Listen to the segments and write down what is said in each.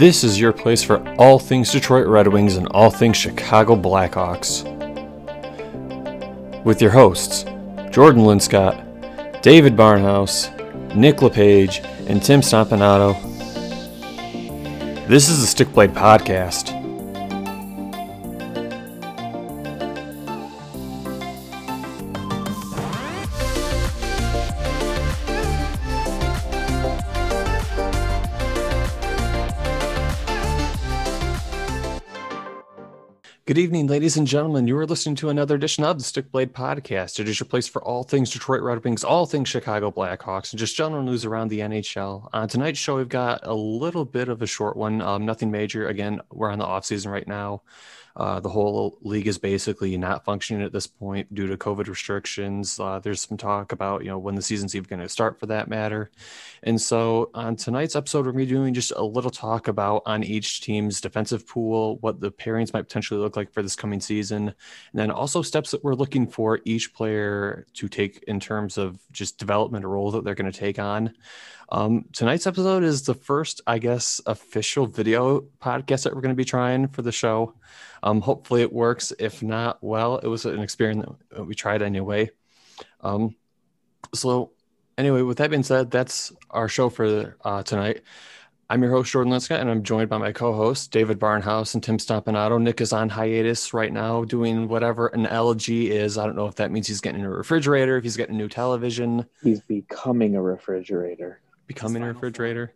This is your place for all things Detroit Red Wings and all things Chicago Blackhawks. With your hosts, Jordan Linscott, David Barnhouse, Nick LePage, and Tim Stompanato. This is the Stick Blade Podcast. Evening, ladies and gentlemen. You are listening to another edition of the Stickblade Podcast. It is your place for all things Detroit Red Wings, all things Chicago Blackhawks, and just general news around the NHL. On tonight's show, we've got a little bit of a short one, um, nothing major. Again, we're on the off season right now. Uh, the whole league is basically not functioning at this point due to COVID restrictions. Uh, there's some talk about you know when the season's even going to start, for that matter. And so on tonight's episode, we're going to be doing just a little talk about on each team's defensive pool, what the pairings might potentially look like for this coming season, and then also steps that we're looking for each player to take in terms of just development role that they're going to take on. Um, tonight's episode is the first, I guess, official video podcast that we're going to be trying for the show. Um, hopefully it works. If not, well, it was an experiment that we tried anyway. Um, so, anyway, with that being said, that's our show for uh, tonight. I'm your host, Jordan Linscott, and I'm joined by my co hosts, David Barnhouse and Tim Stompanato. Nick is on hiatus right now doing whatever an LG is. I don't know if that means he's getting a refrigerator, if he's getting a new television. He's becoming a refrigerator. Becoming a refrigerator.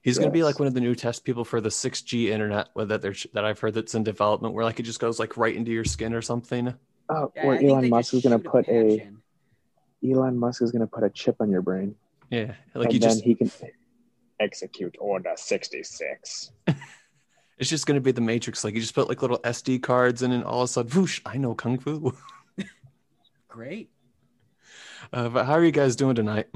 He's yes. going to be like one of the new test people for the 6G internet that they're, that I've heard that's in development, where like it just goes like right into your skin or something. Oh, yeah, or Elon Musk is going to put a, Elon Musk is going to put a chip on your brain. Yeah, like and you then just he can execute order 66. it's just going to be the Matrix. Like you just put like little SD cards in, and all of a sudden, whoosh! I know kung fu. Great. Uh, but how are you guys doing tonight?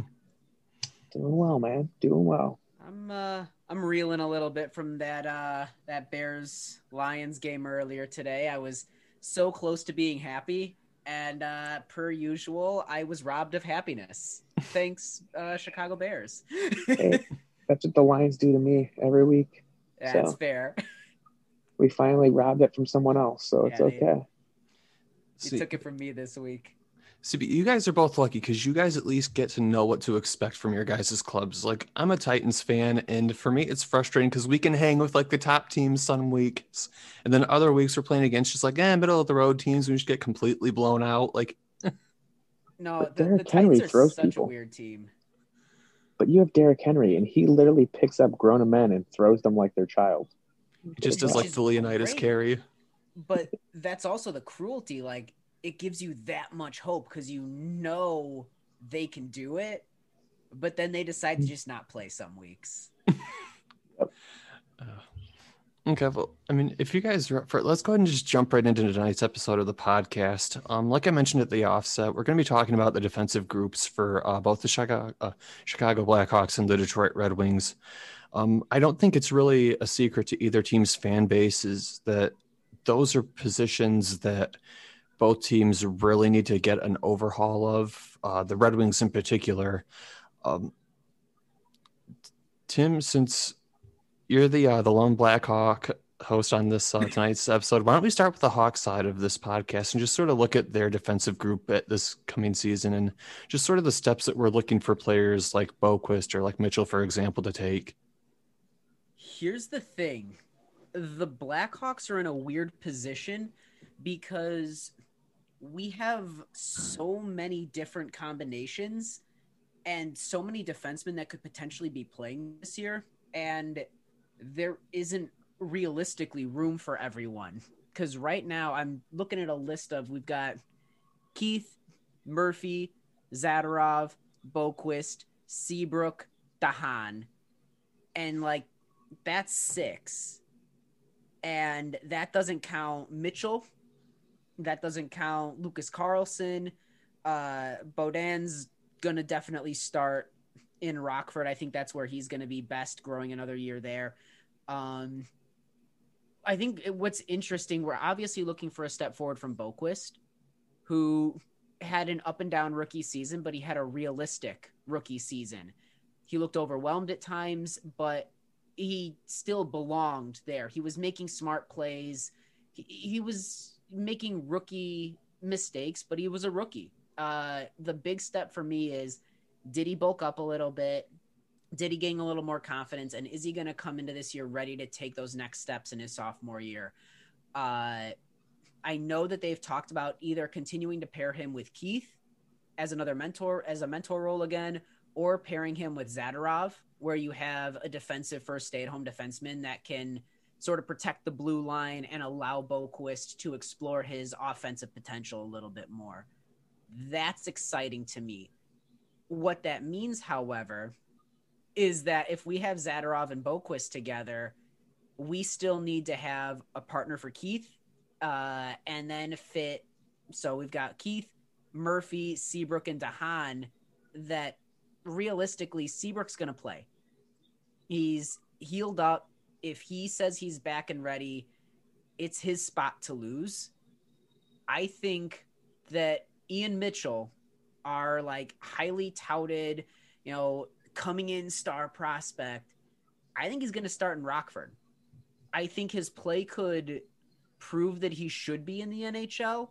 Doing well, man. Doing well. I'm uh I'm reeling a little bit from that uh that Bears Lions game earlier today. I was so close to being happy and uh per usual I was robbed of happiness. Thanks uh Chicago Bears. hey, that's what the Lions do to me every week. That's so fair. We finally robbed it from someone else, so it's okay. You took it from me this week. See, you guys are both lucky because you guys at least get to know what to expect from your guys' clubs. Like, I'm a Titans fan, and for me, it's frustrating because we can hang with like the top teams some weeks, and then other weeks we're playing against just like, eh, middle of the road teams. We just get completely blown out. Like, no, the, the Titans are throws such people. a weird team. But you have Derrick Henry, and he literally picks up grown men and throws them like their child. He just does like the Leonidas great. carry. But that's also the cruelty. Like it gives you that much hope because you know they can do it, but then they decide to just not play some weeks. uh, okay, well, I mean, if you guys are up for it, let's go ahead and just jump right into tonight's episode of the podcast. Um, like I mentioned at the offset, we're going to be talking about the defensive groups for uh, both the Chicago, uh, Chicago Blackhawks and the Detroit Red Wings. Um, I don't think it's really a secret to either team's fan bases that those are positions that both teams really need to get an overhaul of. Uh, the Red Wings, in particular. Um, Tim, since you're the uh, the lone Blackhawk host on this uh, tonight's episode, why don't we start with the Hawk side of this podcast and just sort of look at their defensive group at this coming season and just sort of the steps that we're looking for players like Boqvist or like Mitchell, for example, to take. Here's the thing: the Blackhawks are in a weird position because we have so many different combinations and so many defensemen that could potentially be playing this year and there isn't realistically room for everyone because right now i'm looking at a list of we've got keith murphy zadorov Boqvist, seabrook de Haan. And like that's six and that doesn't count mitchell that doesn't count Lucas Carlsson. Uh, Beaudin's going to definitely start in Rockford. I think that's where he's going to be best growing another year there. Um, I think what's interesting, we're obviously looking for a step forward from Boqvist, who had an up and down rookie season, but he had a realistic rookie season. He looked overwhelmed at times, but he still belonged there. He was making smart plays. He, he was making rookie mistakes, but he was a rookie. Uh, the big step for me is did he bulk up a little bit? Did he gain a little more confidence? And is he going to come into this year ready to take those next steps in his sophomore year? Uh, I know that they've talked about either continuing to pair him with Keith as another mentor, as a mentor role again, or pairing him with Zadorov, where you have a defensive first stay at home defenseman that can sort of protect the blue line and allow Boqvist to explore his offensive potential a little bit more. That's exciting to me. What that means, however, is that if we have Zadorov and Boqvist together, we still need to have a partner for Keith uh, and then fit. So we've got Keith, Murphy, Seabrook, and DeHaan that realistically, Seabrook's going to play. He's healed up. If he says he's back and ready, it's his spot to lose. I think that Ian Mitchell, our like highly touted, you know, coming in star prospect, I think he's going to start in Rockford. I think his play could prove that he should be in the NHL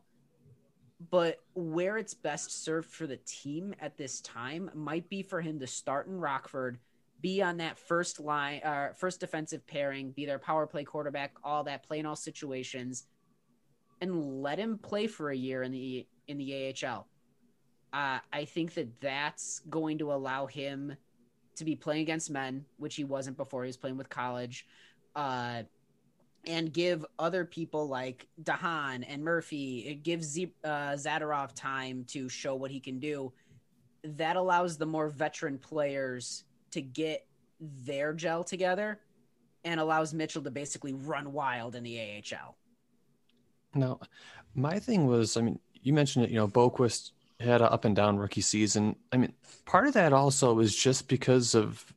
but where it's best served for the team at this time might be for him to start in Rockford, be on that first line, uh, first defensive pairing, be their power play quarterback, all that, play in all situations, and let him play for a year in the in the AHL. Uh, I think that that's going to allow him to be playing against men, which he wasn't before. He was playing with college. Uh, and give other people like de Haan and Murphy, it gives Z- uh, Zadorov time to show what he can do. That allows the more veteran players to get their gel together and allows Mitchell to basically run wild in the AHL. No, my thing was, I mean, you mentioned it, you know, Boquist had an up and down rookie season. I mean, part of that also was just because of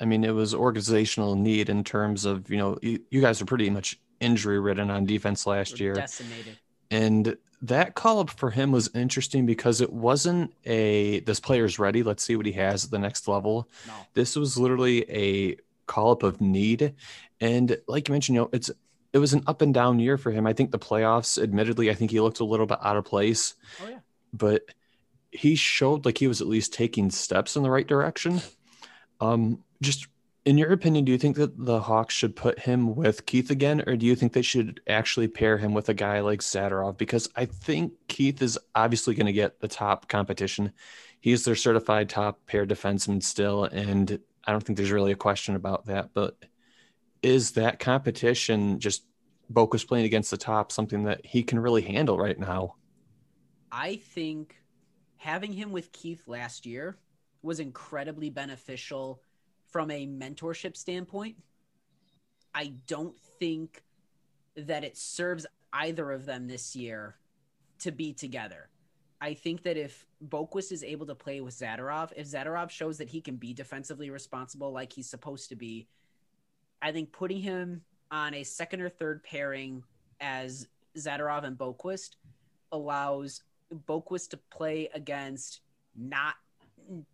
I mean, it was organizational need in terms of, you know, you, you guys are pretty much injury ridden on defense last We're year. Decimated. And that call up for him was interesting because it wasn't a this player's ready. Let's see what he has at the next level. No. This was literally a call up of need. And like you mentioned, you know, it's it was an up and down year for him. I think the playoffs, admittedly, I think he looked a little bit out of place. Oh yeah. But he showed like he was at least taking steps in the right direction. Um, just in your opinion, do you think that the Hawks should put him with Keith again, or do you think they should actually pair him with a guy like Zadorov? Because I think Keith is obviously going to get the top competition. He's their certified top pair defenseman still, and I don't think there's really a question about that. But is that competition just Boqvist playing against the top something that he can really handle right now? I think having him with Keith last year was incredibly beneficial from a mentorship standpoint. I don't think that it serves either of them this year to be together. I think that if Boqvist is able to play with Zadorov, if Zadorov shows that he can be defensively responsible like he's supposed to be, I think putting him on a second or third pairing as Zadorov and Boqvist allows Boqvist to play against not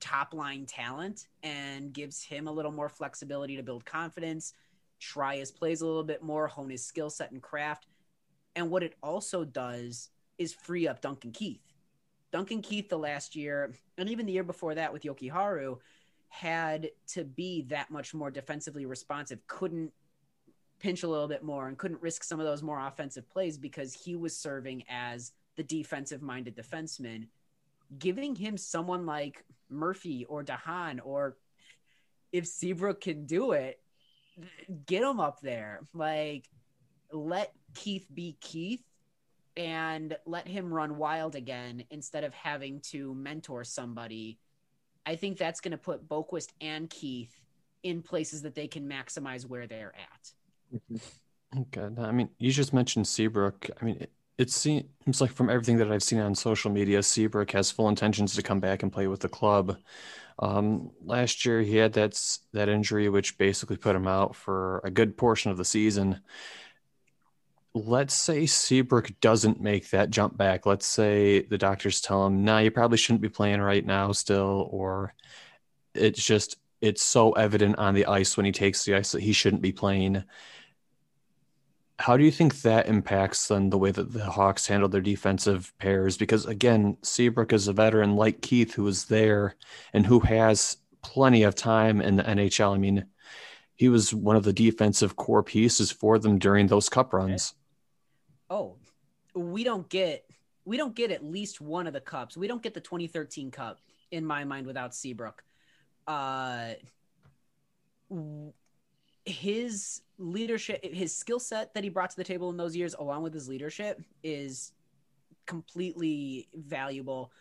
top line talent and gives him a little more flexibility to build confidence, try his plays a little bit more, hone his skill set and craft. And what it also does is free up Duncan Keith. Duncan Keith the last year, and even the year before that with Jokiharju, had to be that much more defensively responsive, couldn't pinch a little bit more and couldn't risk some of those more offensive plays because he was serving as the defensive minded defenseman giving him someone like Murphy or de Haan or if Seabrook can do it, get him up there. Like let Keith be Keith and let him run wild again instead of having to mentor somebody. I think that's going to put Boqvist and Keith in places that they can maximize where they're at. Mm-hmm. Okay. I mean, you just mentioned Seabrook. I mean, it seems like from everything that I've seen on social media, Seabrook has full intentions to come back and play with the club. Um, last year, he had that that injury, which basically put him out for a good portion of the season. Let's say Seabrook doesn't make that jump back. Let's say the doctors tell him, "No, nah, you probably shouldn't be playing right now, still," or it's just it's so evident on the ice when he takes the ice that he shouldn't be playing. How do you think that impacts then the way that the Hawks handle their defensive pairs? Because again, Seabrook is a veteran like Keith who was there and who has plenty of time in the NHL. I mean, he was one of the defensive core pieces for them during those cup runs. Oh, we don't get we don't get at least one of the cups. We don't get the 2013 cup in my mind without Seabrook. Uh his leadership his skill set that he brought to the table in those years along with his leadership is completely valuable.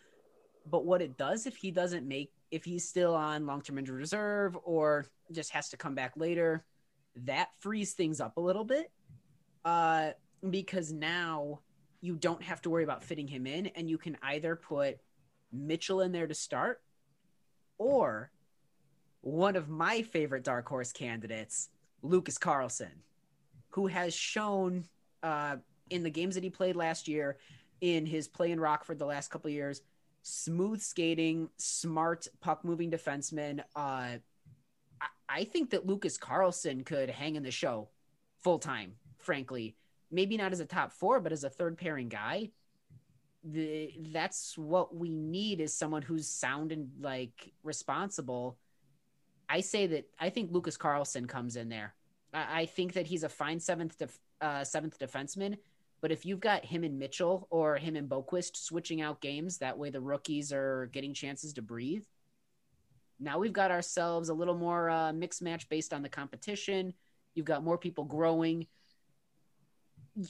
But what it does if he doesn't make if he's still on long-term injury reserve or just has to come back later that frees things up a little bit uh because now you don't have to worry about fitting him in and you can either put Mitchell in there to start or one of my favorite dark horse candidates, Lucas Carlsson, who has shown uh, in the games that he played last year, in his play in Rockford the last couple years, smooth skating, smart puck moving defenseman. Uh, I-, I think that Lucas Carlsson could hang in the show full time, frankly. Maybe not as a top four, but as a third pairing guy. The, that's what we need is someone who's sound and like responsible I say that I think Lucas Carlsson comes in there. I, I think that he's a fine seventh def, uh, seventh defenseman. But if you've got him and Mitchell or him and Boqvist switching out games, that way the rookies are getting chances to breathe. Now we've got ourselves a little more uh, mixed match based on the competition. You've got more people growing,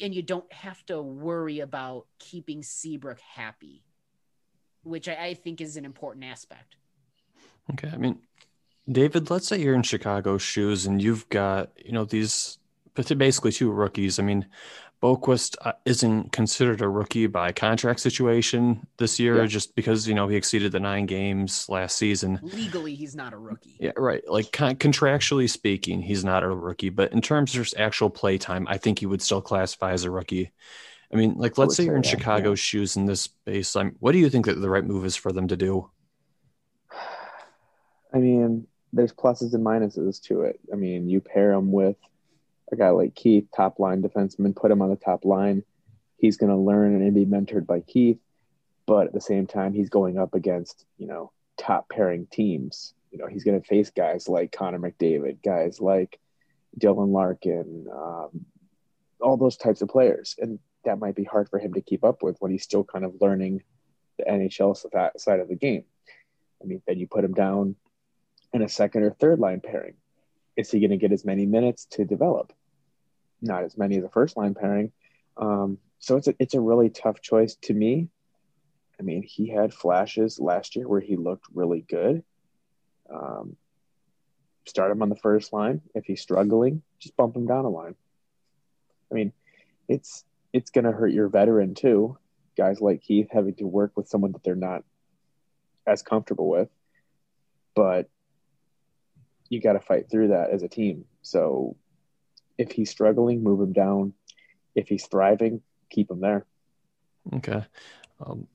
and you don't have to worry about keeping Seabrook happy, which I, I think is an important aspect. Okay, I mean, David, let's say you're in Chicago's shoes and you've got, you know, these basically two rookies. I mean, Boqvist uh, isn't considered a rookie by contract situation this year yeah. just because, you know, he exceeded the nine games last season. Legally, he's not a rookie. Yeah, right. Like con- contractually speaking, he's not a rookie. But in terms of actual play time, I think he would still classify as a rookie. I mean, like, let's say you're in that, Chicago's yeah. shoes in this space. I'm, what do you think that the right move is for them to do? I mean, there's pluses and minuses to it. I mean, you pair him with a guy like Keith, top line defenseman, put him on the top line. He's going to learn and be mentored by Keith, but at the same time, he's going up against you know top pairing teams. You know, he's going to face guys like Connor McDavid, guys like Dylan Larkin, um, all those types of players, and that might be hard for him to keep up with when he's still kind of learning the NHL side of the game. I mean, then you put him down and a second or third line pairing. Is he going to get as many minutes to develop? Not as many as a first line pairing. Um, so it's a, it's a really tough choice to me. I mean, he had flashes last year where he looked really good. Um, start him on the first line. If he's struggling, just bump him down a line. I mean, it's it's going to hurt your veteran too. Guys like Keith having to work with someone that they're not as comfortable with. But you got to fight through that as a team. So if he's struggling, move him down. If he's thriving, keep him there. Okay. Um,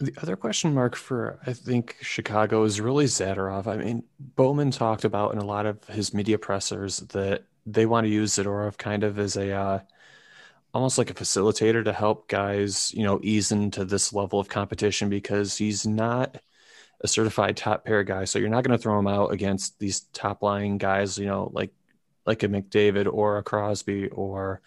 the other question mark for I think Chicago is really Zadorov. I mean, Bowman talked about in a lot of his media pressers that they want to use Zadorov kind of as a uh, almost like a facilitator to help guys, you know, ease into this level of competition because he's not a certified top pair guy. So you're not going to throw him out against these top line guys, you know, like like a McDavid or a Crosby or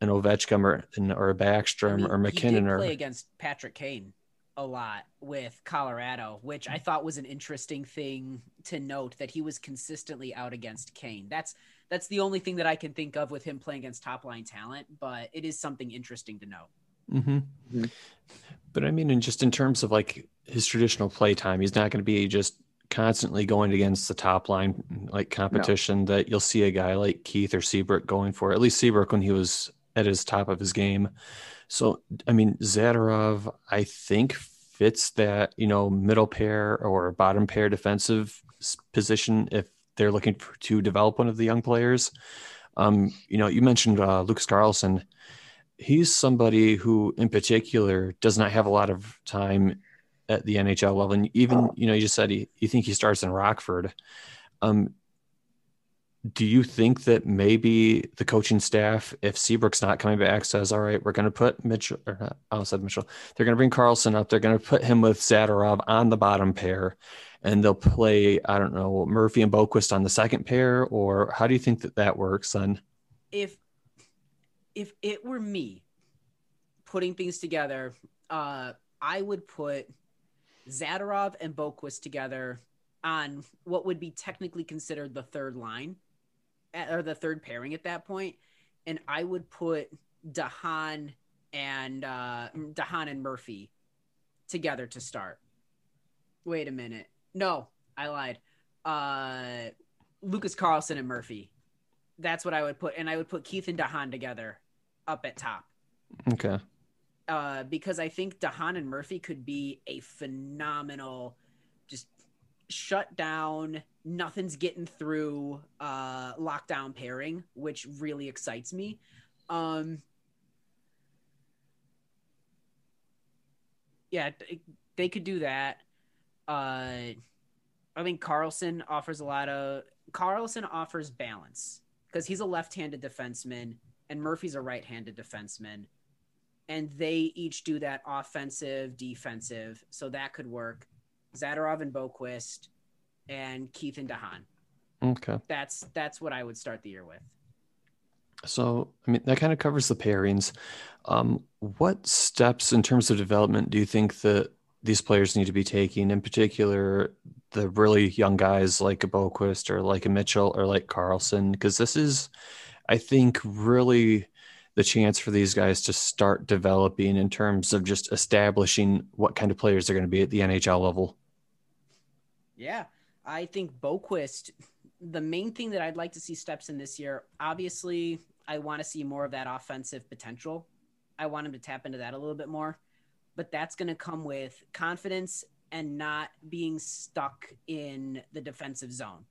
an Ovechkin or, or a Backstrom I mean, or MacKinnon. He did play against Patrick Kane a lot with Colorado, which I thought was an interesting thing to note that he was consistently out against Kane. That's that's the only thing that I can think of with him playing against top line talent, but it is something interesting to note. Mm-hmm. Mm-hmm. But I mean, in just in terms of like his traditional play time, he's not going to be just constantly going against the top line like competition no. that you'll see a guy like Keith or Seabrook going for. At least Seabrook when he was at his top of his game. So I mean, Zadorov, I think fits that you know middle pair or bottom pair defensive position if they're looking for, to develop one of the young players. Um, you know, you mentioned uh, Lucas Carlsson he's somebody who, in particular, does not have a lot of time at the NHL level. And even, you know, you just said he, you think he starts in Rockford. Um, do you think that maybe the coaching staff, if Seabrook's not coming back, says, "All right, we're going to put Mitchell or not, I said Mitchell, they're going to bring Carlsson up, they're going to put him with Zadorov on the bottom pair, and they'll play, I don't know, Murphy and Boqvist on the second pair, or how do you think that that works? Then, if if it were me putting things together, uh, I would put Zadorov and Boqvist together on what would be technically considered the third line or the third pairing at that point, and I would put de Haan and uh, de Haan and Murphy together to start. Wait a minute. No, I lied. Uh, Lucas Carlsson and Murphy. That's what I would put, and I would put Keith and de Haan together up at top. Okay. Uh, because I think de Haan and Murphy could be a phenomenal, just shut down, nothing's getting through uh, lockdown pairing, which really excites me. Um, yeah, they could do that. Uh, I think Carlsson offers a lot of Carlsson offers balance because he's a left-handed defenseman and Murphy's a right-handed defenseman, and they each do that offensive, defensive, so that could work. Zadorov and Boqvist and Keith and de Haan. Okay. That's that's what I would start the year with. So, I mean, that kind of covers the pairings. Um, what steps in terms of development do you think that these players need to be taking? In particular, the really young guys like a Boqvist or like a Mitchell or like Carlsson, because this is, I think, really the chance for these guys to start developing in terms of just establishing what kind of players they're going to be at the NHL level. Yeah, I think Boqvist, the main thing that I'd like to see steps in this year, obviously, I want to see more of that offensive potential. I want him to tap into that a little bit more, but that's going to come with confidence and not being stuck in the defensive zone.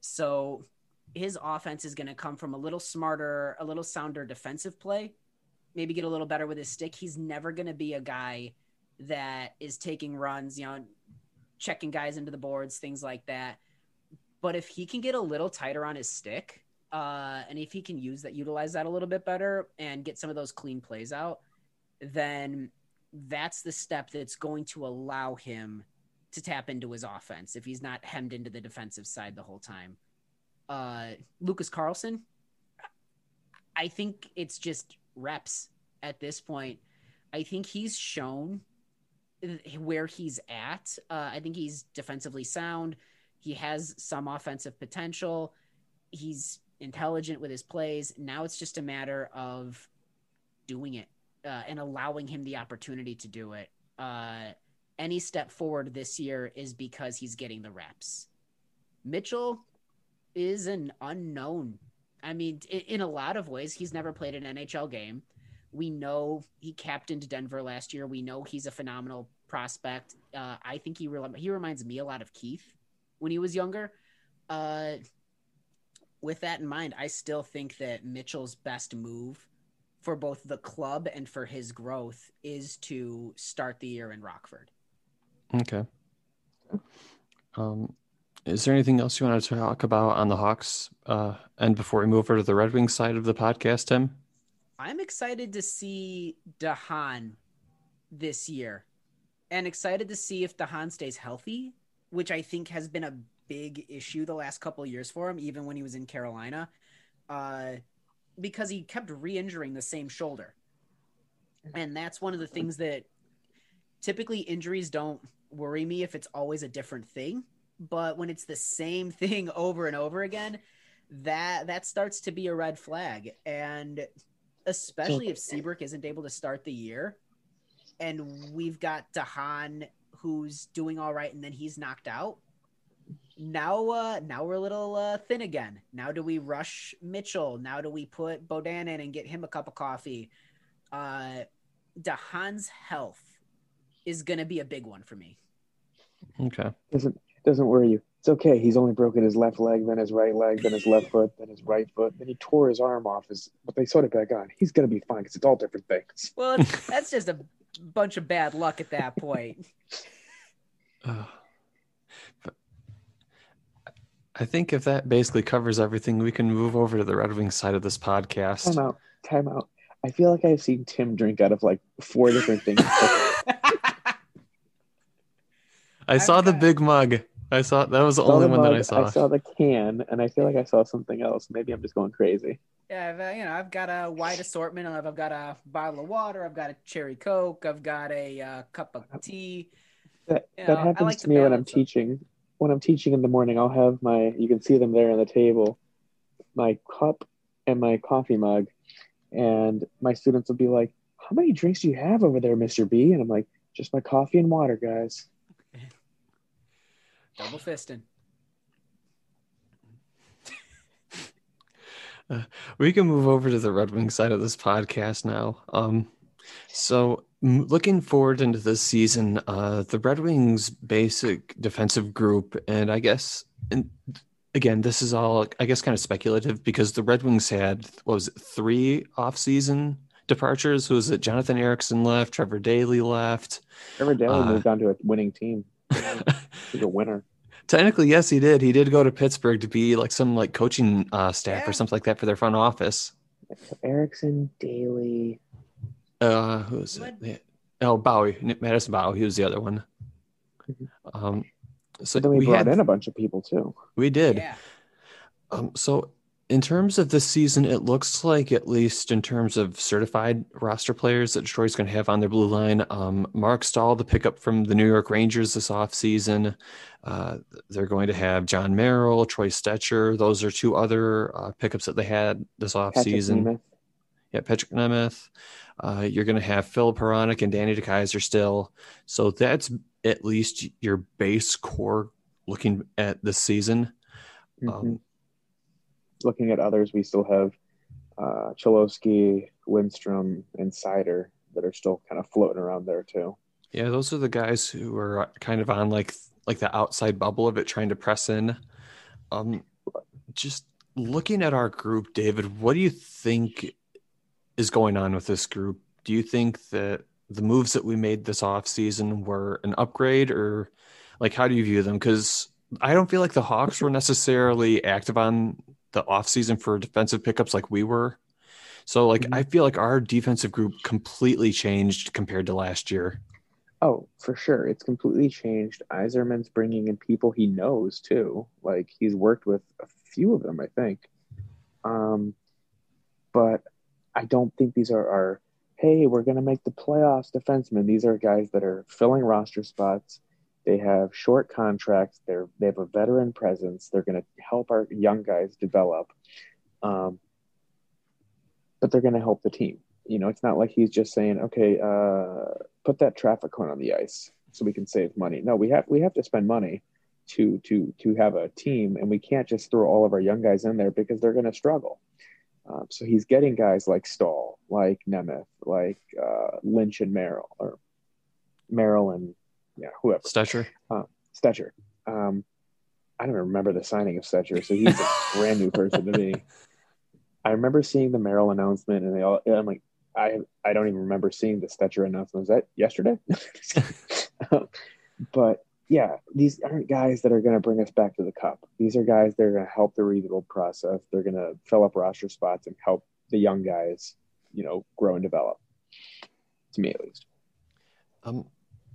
So his offense is going to come from a little smarter, a little sounder defensive play, maybe get a little better with his stick. He's never going to be a guy that is taking runs, you know, checking guys into the boards, things like that. But if he can get a little tighter on his stick, uh, and if he can use that, utilize that a little bit better, and get some of those clean plays out, then that's the step that's going to allow him to tap into his offense if he's not hemmed into the defensive side the whole time. Uh, Lucas Carlsson, I think it's just reps at this point. I think he's shown where he's at. Uh, I think he's defensively sound. He has some offensive potential. He's intelligent with his plays. Now it's just a matter of doing it uh, and allowing him the opportunity to do it. Uh, any step forward this year is because he's getting the reps. Mitchell is an unknown. I mean, in, a lot of ways, he's never played an NHL game. We know he captained Denver last year. We know he's a phenomenal prospect. Uh, I think he re- he reminds me a lot of Keith when he was younger. Uh, with that in mind, I still think that Mitchell's best move for both the club and for his growth is to start the year in Rockford. Okay. Um, is there anything else you want to talk about on the Hawks? Uh, and before we move over to the Red Wings side of the podcast, Tim? I'm excited to see de Haan this year and excited to see if de Haan stays healthy, which I think has been a big issue the last couple years for him, even when he was in Carolina, uh, because he kept re-injuring the same shoulder, and that's one of the things that typically injuries don't worry me if it's always a different thing, but when it's the same thing over and over again, that that starts to be a red flag, and especially if Seabrook isn't able to start the year and we've got de Haan who's doing all right, and then he's knocked out. Now, uh, now we're a little uh, thin again. Now, do we rush Mitchell? Now, do we put Beaudin in and get him a cup of coffee? Uh, de Haan's health is going to be a big one for me. Okay. Doesn't doesn't worry you. It's okay. He's only broken his left leg, then his right leg, then his left foot, then his right foot. Then he tore his arm off. His, but they sewed it back on. He's gonna be fine because it's all different things. Well, that's just a bunch of bad luck at that point. Uh, I think if that basically covers everything, we can move over to the Red Wings side of this podcast. Time out. Time out. I feel like I've seen Tim drink out of like four different things. I saw the big mug. I saw that was the Saw only the one that I saw. I saw the can, and I feel like I saw something else. Maybe I'm just going crazy. Yeah, I've, uh, you know, I've got a wide assortment. Of, I've got a bottle of water. I've got a cherry coke. I've got a uh, cup of tea. That You that know, I happens like to to me when I'm balance them. teaching. When I'm teaching in the morning, I'll have my. You can see them there on the table, my cup and my coffee mug, and my students will be like, "How many drinks do you have over there, Mister B?" And I'm like, "Just my coffee and water, guys." Double fisting. we can move over to the Red Wings side of this podcast now. Um, so m- looking forward into this season, uh, the Red Wings basic defensive group, and I guess, and again, this is all, I guess, kind of speculative because the Red Wings had, what was it, three off-season departures? Was it Jonathan Ericsson left, Trevor Daley left? Trevor Daley Uh, moved on to a winning team. He's a winner. Technically, yes, he did. He did go to Pittsburgh to be like some like coaching uh, staff Yeah. or something like that for their front office. So Ericsson, Daley. Uh, who was What? it? Oh, Bowey, Madison Bowey. He was the other one. Mhm. Um, so then we, we brought had, in a bunch of people too. we did. Yeah. Um, so in terms of this season, it looks like at least in terms of certified roster players that Detroit's going to have on their blue line, um, Marc Staal, the pickup from the New York Rangers this offseason. Uh, they're going to have Jon Merrill, Troy Stecher. Those are two other uh, pickups that they had this offseason. Yeah, Patrik Nemeth. Uh, you're going to have Filip Hronek and Danny DeKeyser still. So that's at least your base core looking at this season. Mhm. Um, Looking at others, we still have uh, Cholowski, Lindstrom, and Seider that are still kind of floating around there too. Yeah, those are the guys who are kind of on like like the outside bubble of it, trying to press in. Um, just looking at our group, David, what do you think is going on with this group? Do you think that the moves that we made this off season were an upgrade, or like how do you view them? Because I don't feel like the Hawks were necessarily active on the off season for defensive pickups like we were. So like Mhm. I feel like our defensive group completely changed compared to last year. Oh, for sure. It's completely changed. Yzerman's bringing in people he knows too. Like he's worked with a few of them, I think. Um, but I don't think these are our, hey, we're going to make the playoffs defensemen. These are guys that are filling roster spots. They have short contracts. They're they have a veteran presence. They're going to help our young guys develop. Um, but they're going to help the team. You know, it's not like he's just saying, okay, uh, put that traffic cone on the ice so we can save money. No, we have we have to spend money to to to have a team, and we can't just throw all of our young guys in there because they're going to struggle. Um, so he's getting guys like Staal, like Nemeth, like uh, Lynch and Merrill, or Merrill and yeah, whoever. Stecher. Stecher. Um, I don't even remember the signing of Stecher, so he's a brand new person to me. I remember seeing the Merrill announcement, and they all. I'm like, I I don't even remember seeing the Stecher announcement. Was that yesterday? but yeah, these aren't guys that are going to bring us back to the cup. These are guys that are going to help the rebuild process. They're going to fill up roster spots and help the young guys, you know, grow and develop. To me, at least. Um,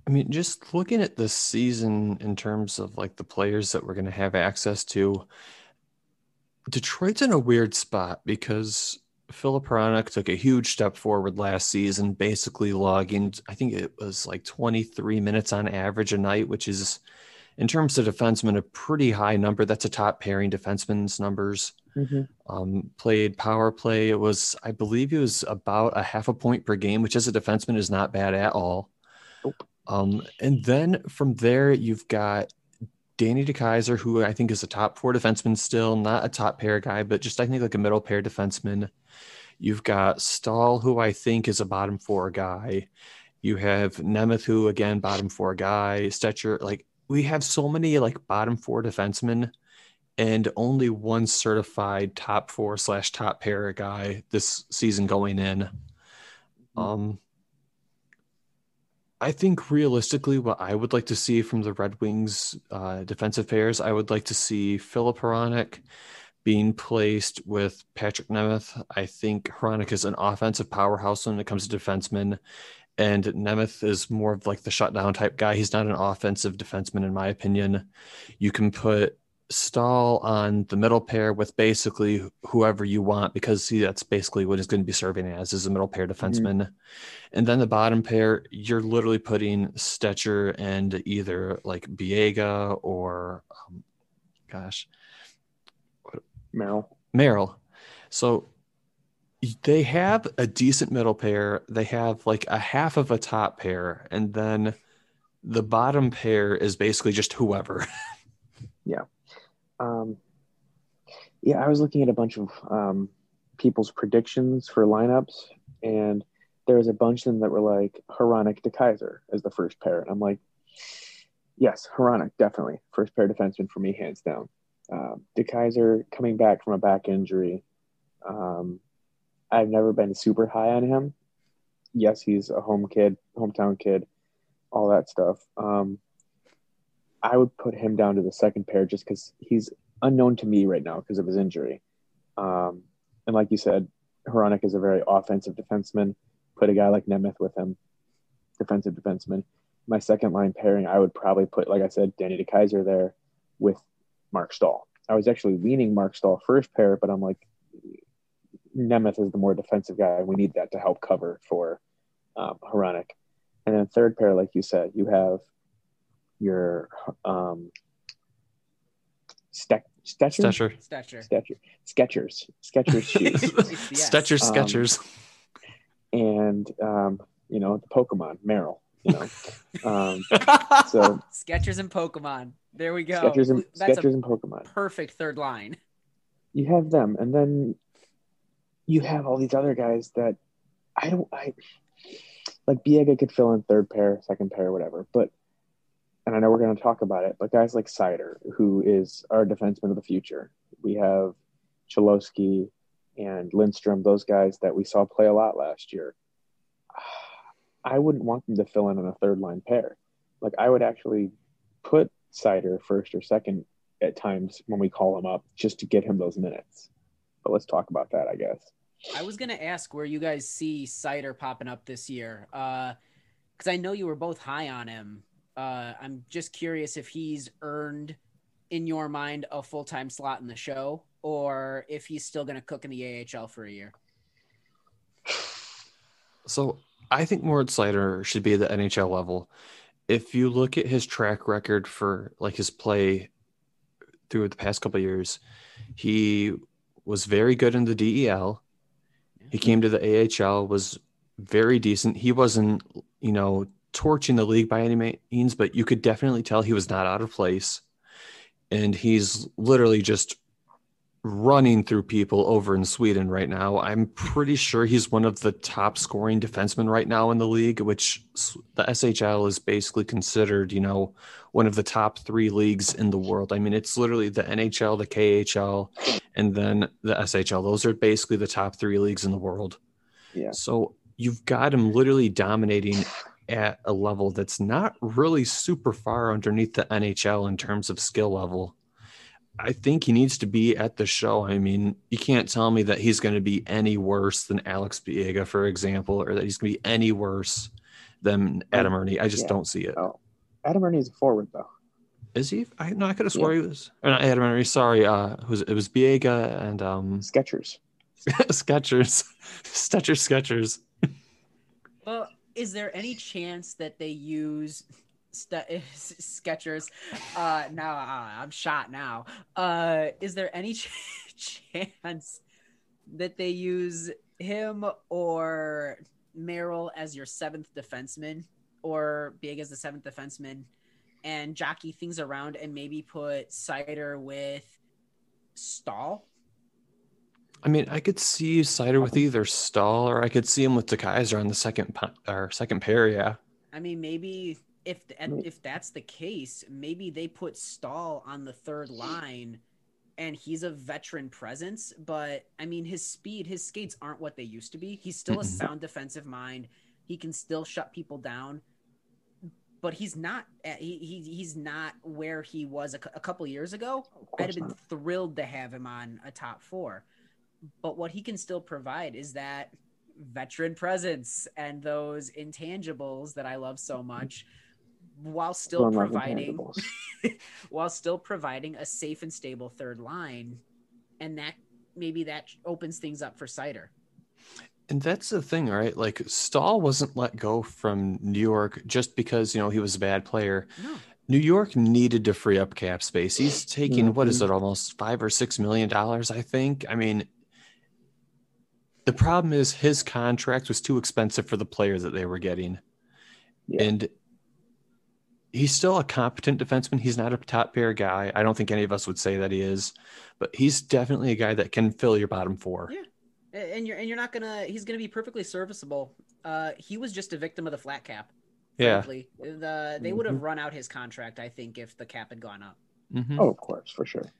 I mean, just looking at this season in terms of like the players that we're going to have access to, Detroit's in a weird spot because Filip Hronek took a huge step forward last season, basically logging, I think it was like 23 minutes on average a night, which is, in terms of defensemen, a pretty high number. That's a top pairing defenseman's numbers. Um, played power play. It was, I believe, it was about a half a point per game, which as a defenseman is not bad at all. Nope. Um, and then from there, you've got Danny DeKeyser, who I think is a top four defenseman still, not a top pair guy, but just I think like a middle pair defenseman. You've got Staal, who I think is a bottom four guy. You have Nemeth, who again bottom four guy. Stecher, like we have so many like bottom four defensemen, and only one certified top four slash top pair guy this season going in. Um, I think realistically, what I would like to see from the Red Wings uh, defensive pairs, I would like to see Filip Hronek being placed with Patrick Nemeth. I think Hronek is an offensive powerhouse when it comes to defensemen, and Nemeth is more of like the shutdown type guy. He's not an offensive defenseman, in my opinion. You can put Staal on the middle pair with basically whoever you want because see that's basically what he's going to be serving as is a middle pair mm-hmm. defenseman. Mm-hmm. And then the bottom pair, you're literally putting Stecher and either like Biega or um, gosh, Merrill. Merrill. So they have a decent middle pair. They have like a half of a top pair, and then the bottom pair is basically just whoever. yeah. Um, yeah, I was looking at a bunch of um, people's predictions for lineups, and there was a bunch of them that were like Hronek DeKeyser as the first pair. And I'm like, yes, Hronek, definitely. First pair defenseman for me, hands down. Um, DeKeyser coming back from a back injury. Um, I've never been super high on him. Yes, he's a home kid, hometown kid, all that stuff. Um, I would put him down to the second pair just because he's unknown to me right now because of his injury. Um, and like you said, Hronek is a very offensive defenseman. Put a guy like Nemeth with him, defensive defenseman. My second line pairing, I would probably put, like I said, Danny DeKeyser there with Marc Staal. I was actually leaning Marc Staal first pair, but I'm like, Nemeth is the more defensive guy. We need that to help cover for um, Hronek. And then third pair, like you said, you have your um, Ste- Stecher? Stecher. Stecher. Skechers. Skechers shoes. Stecher um, Skechers. Um, and, um, you know, the Pokemon, Merrill, you know. um, so Skechers and Pokemon. There we go. Skechers and, That's Skechers and Pokemon. Perfect third line. You have them. And then you have all these other guys that I don't, I, like Biega could fill in third pair, second pair, whatever. But and I know we're going to talk about it, but guys like Seider, who is our defenseman of the future, we have Cholowski and Lindstrom, those guys that we saw play a lot last year. I wouldn't want them to fill in on a third line pair. Like I would actually put Seider first or second at times when we call him up just to get him those minutes. But let's talk about that, I guess. I was gonna ask where you guys see Seider popping up this year, Uh, because I know you were both high on him uh, I'm just curious if he's earned, in your mind, a full time slot in the show, or if he's still going to cook in the AHL for a year. So I think Moritz Seider should be at the NHL level. If you look at his track record for like his play through the past couple years, he was very good in the DEL. He came to the AHL, was very decent. He wasn't, you know, torching the league by any means, but you could definitely tell he was not out of place. And he's literally just running through people over in Sweden right now. I'm pretty sure he's one of the top scoring defensemen right now in the league, which the SHL is basically considered, you know, one of the top three leagues in the world. I mean, it's literally the NHL, the KHL, and then the SHL. Those are basically the top three leagues in the world. Yeah. So you've got him literally dominating at a level that's not really super far underneath the NHL in terms of skill level. I think he needs to be at the show. I mean, you can't tell me that he's going to be any worse than Alex Biega, for example, or that he's going to be any worse than Adam Erne. I just yeah. don't see it. Oh. Adam Erne is a forward, though. Is he? I no, I could have swore yeah. he was. Or not Adam Erne. Sorry, uh, it was it was Biega and um Sketchers, Skechers, Stecher Skechers. Well, is there any chance that they use st-? Uh, now uh, I'm shot. Now, uh, is there any ch- chance that they use him or Merrill as your seventh defenseman, or Big as the seventh defenseman, and jockey things around and maybe put Seider with Staal? I mean, I could see Seider with either Staal or I could see him with DeKeyser on the second or second pair. Yeah. I mean, maybe if if that's the case, maybe they put Staal on the third line, and he's a veteran presence. But I mean, his speed, his skates aren't what they used to be. He's still a mm-hmm. sound defensive mind. He can still shut people down. but he's not. Eh, he, he he's not where he was a, a couple years ago. I'd have been not. thrilled to have him on a top four. But what he can still provide is that veteran presence and those intangibles that I love so much, while still Don't providing while still providing a safe and stable third line, and that maybe that opens things up for Seider. And that's the thing, right? Like Staal wasn't let go from New York just because, you know, he was a bad player. No, New York needed to free up cap space. He's taking what is Mhm. it, almost five or six million dollars, I think. I mean, the problem is his contract was too expensive for the player that they were getting. Yeah. And he's still a competent defenseman. He's not a top pair guy. I don't think any of us would say that he is, but he's definitely a guy that can fill your bottom four. Yeah. And you're and you're not gonna. He's gonna be perfectly serviceable. Uh, he was just a victim of the flat cap. Yeah. Frankly. the they would have run out his contract. I think if the cap had gone up. Mhm. Oh, of course, for sure.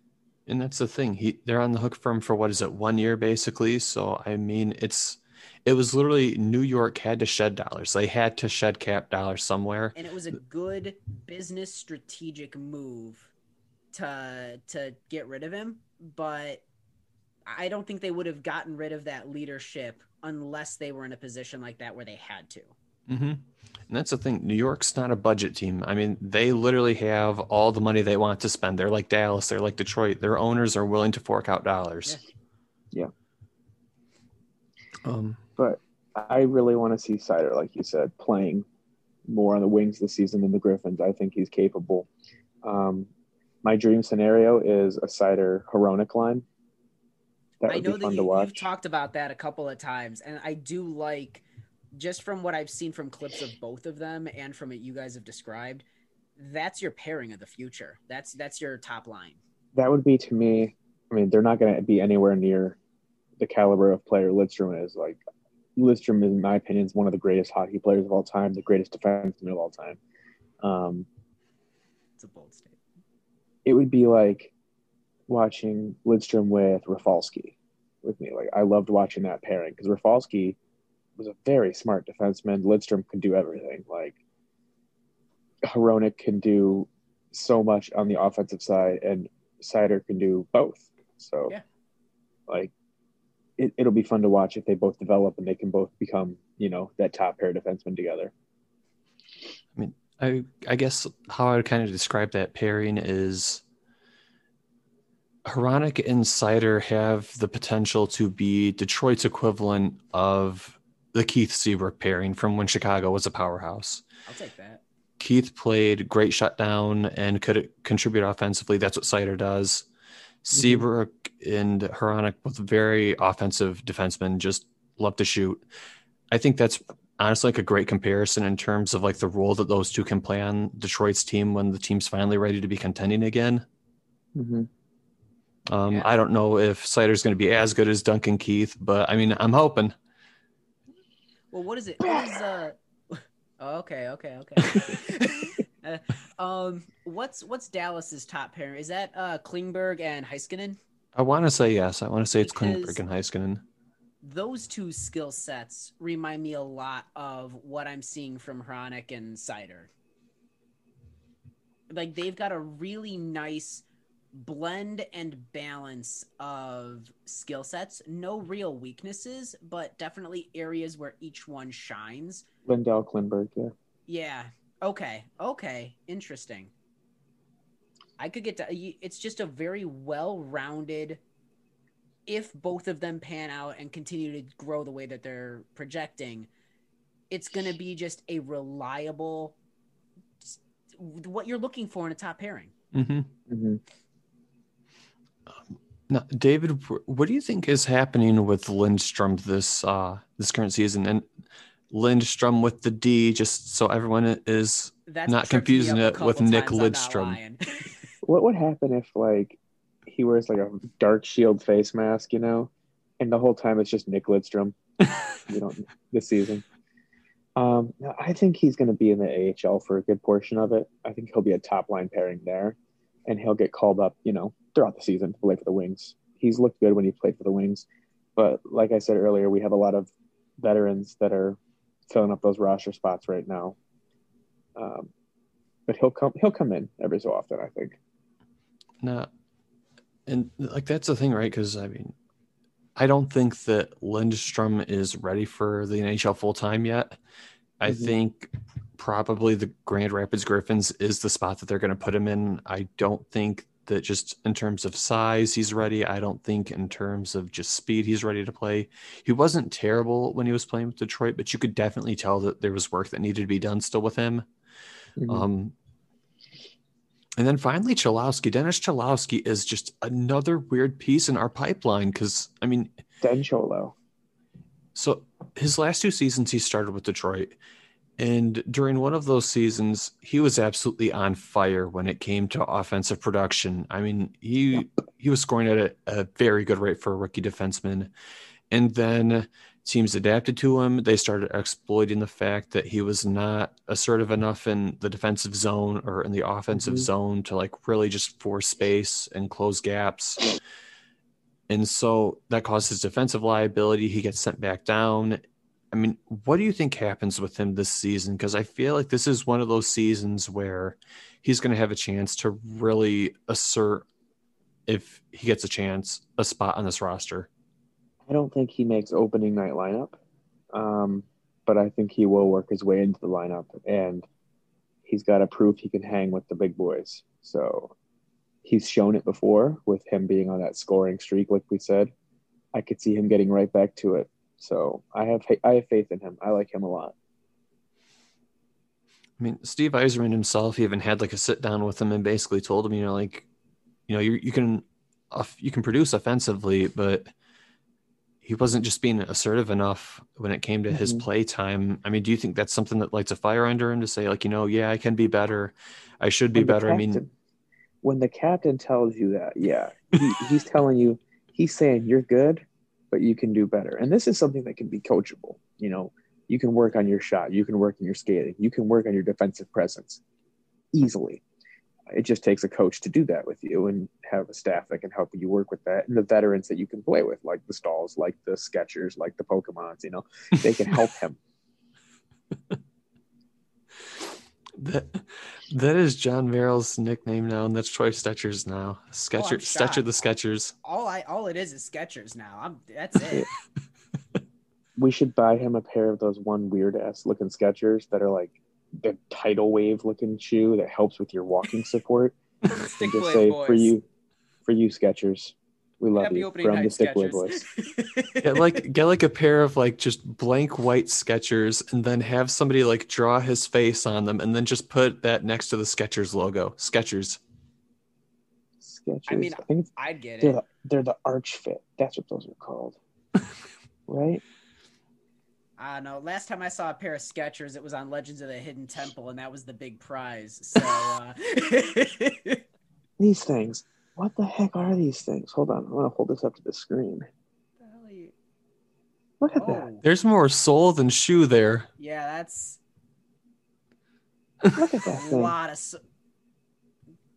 And that's the thing. He they're on the hook for him for what is it, one year basically. So I mean, it's it was literally New York had to shed dollars. They had to shed cap dollars somewhere. and it was a good business strategic move to to get rid of him but i don't think they would have gotten rid of that leadership unless they were in a position like that where they had to hmm And that's the thing. New York's not a budget team. I mean, they literally have all the money they want to spend. They're like Dallas. They're like Detroit. Their owners are willing to fork out dollars. Yeah. Um. But I really want to see Seider, like you said, playing more on the wings this season than the Griffins. I think he's capable. Um, my dream scenario is a Seider Hronek line. That i would know be that fun you, to you've talked about that a couple of times and i do like just from what i've seen from clips of both of them and from what you guys have described that's your pairing of the future that's that's your top line that would be to me. I mean, they're not going to be anywhere near the caliber of player Lidstrom is. Like Lidstrom, in my opinion, is one of the greatest hockey players of all time, the greatest defenseman of all time. Um, it's a bold statement it would be like watching Lidstrom with Rafalski with me. Like I loved watching that pairing because Rafalski was a very smart defenseman. Lidstrom could do everything. Like Hronek can do so much on the offensive side, and Seider can do both. So, Yeah. like, it, it'll be fun to watch if they both develop and they can both become, you know, that top pair defenseman together. I mean, I I guess how I would kind of describe that pairing is Hronek and Seider have the potential to be Detroit's equivalent of the Keith Seabrook pairing from when Chicago was a powerhouse. i'll take that Keith played great shutdown and could contribute offensively. That's what Seider does. Seabrook and Hronek, both very offensive defensemen, just love to shoot. I think that's honestly like a great comparison in terms of like the role that those two can play on Detroit's team when the team's finally ready to be contending again. Mm-hmm. Um, Yeah. I don't know if Seider's going to be as good as Duncan Keith, but I mean, I'm hoping. Well, what is it? What is uh? Oh, okay, okay, okay. Uh, um, what's what's Dallas's top pair? Is that uh Klingberg and Heiskanen? I want to say yes. I want to say it's Because- Klingberg and Heiskanen. Those two skill sets remind me a lot of what I'm seeing from Hronek and Seider. Like they've got a really nice blend and balance of skill sets. No real weaknesses, but definitely areas where each one shines. Lindell Klingberg, yeah. Yeah. Okay. Okay. Interesting. I could get to. It's just a very well-rounded. If both of them pan out and continue to grow the way that they're projecting, it's going to be just a reliable. What you're looking for in a top pairing. Mm-hmm. Mm-hmm. Now, David, what do you think is happening with Lindstrom this uh this current season? And Lindstrom with the D, just so everyone is That's Not confusing it with Nick times, I'm not Lidstrom. lying. What would happen if like he wears like a dark shield face mask, you know, and the whole time it's just Nick Lidstrom, you know, this season. Um, no, I think he's going to be in the AHL for a good portion of it. I think he'll be a top line pairing there, and he'll get called up, you know, throughout the season to play for the Wings. He's looked good when he played for the Wings, but like I said earlier, we have a lot of veterans that are filling up those roster spots right now. Um, but he'll come he'll come in every so often. I think. No, and like that's the thing, right? Because I mean, I don't think that Lindstrom is ready for the NHL full time yet. I Mhm. think probably the Grand Rapids Griffins is the spot that they're going to put him in. I don't think that just in terms of size he's ready. I don't think in terms of just speed he's ready to play. He wasn't terrible when he was playing with Detroit, but you could definitely tell that there was work that needed to be done still with him. Mhm. Um, and then finally, Cholowski. Dennis Cholowski is just another weird piece in our pipeline because, I mean, Den Cholo. so his last two seasons, he started with Detroit. And during one of those seasons, he was absolutely on fire when it came to offensive production. I mean, he he was scoring at a, a very good rate for a rookie defenseman. And then teams adapted to him. They started exploiting the fact that he was not assertive enough in the defensive zone or in the offensive Mhm. zone to like really just force space and close gaps. And so that caused his defensive liability. He gets sent back down. I mean, what do you think happens with him this season? Because I feel like this is one of those seasons where he's going to have a chance to really assert, if he gets a chance, a spot on this roster. I don't think he makes opening night lineup, um, but I think he will work his way into the lineup, and he's got to prove he can hang with the big boys. So he's shown it before with him being on that scoring streak, like we said. I could see him getting right back to it. So I have I have faith in him. I like him a lot. I mean, Steve Yzerman himself he even had like a sit down with him and basically told him, you know, like, you know, you you can you can produce offensively, but he wasn't just being assertive enough when it came to his Mhm. play time. I mean, do you think that's something that lights a fire under him to say, like, you know, yeah, I can be better, I should be When better. I mean, when the captain tells you that, yeah, he, he's telling you, he's saying you're good, but you can do better. And this is something that can be coachable. You know, you can work on your shot, you can work on your skating, you can work on your defensive presence easily. It just takes a coach to do that with you and have a staff that can help you work with that. And the veterans that you can play with, like the Staals, like the sketchers, like the Pokemons, you know, they can help him. That that is Jon Merrill's nickname now, and that's Troy Stecher's now. Oh, Sketcher, I'm Stetcher the Sketchers. All I all it is is Sketchers now. I'm that's it. we should buy him a pair of those one weird ass looking Sketchers that are like the tidal wave looking shoe that helps with your walking support. Stick and just say boys. for you, for you Skechers, we love Happy you opening from night the Stickboy Skechers. Boys. Get like get like a pair of like just blank white sketchers, and then have somebody like draw his face on them, and then just put that next to the Skechers logo. Skechers. Skechers. I, I mean, think I'd get they're it. the, they're the Arch Fit. That's what those are called, right? I don't know. Last time I saw a pair of Skechers, it was on Legends of the Hidden Temple, and that was the big prize. So uh, These things. What the heck are these things? Hold on, I'm gonna hold this up to the screen. Look at that. oh, There's more soul than shoe there. yeah, that's Look at that a lot of. s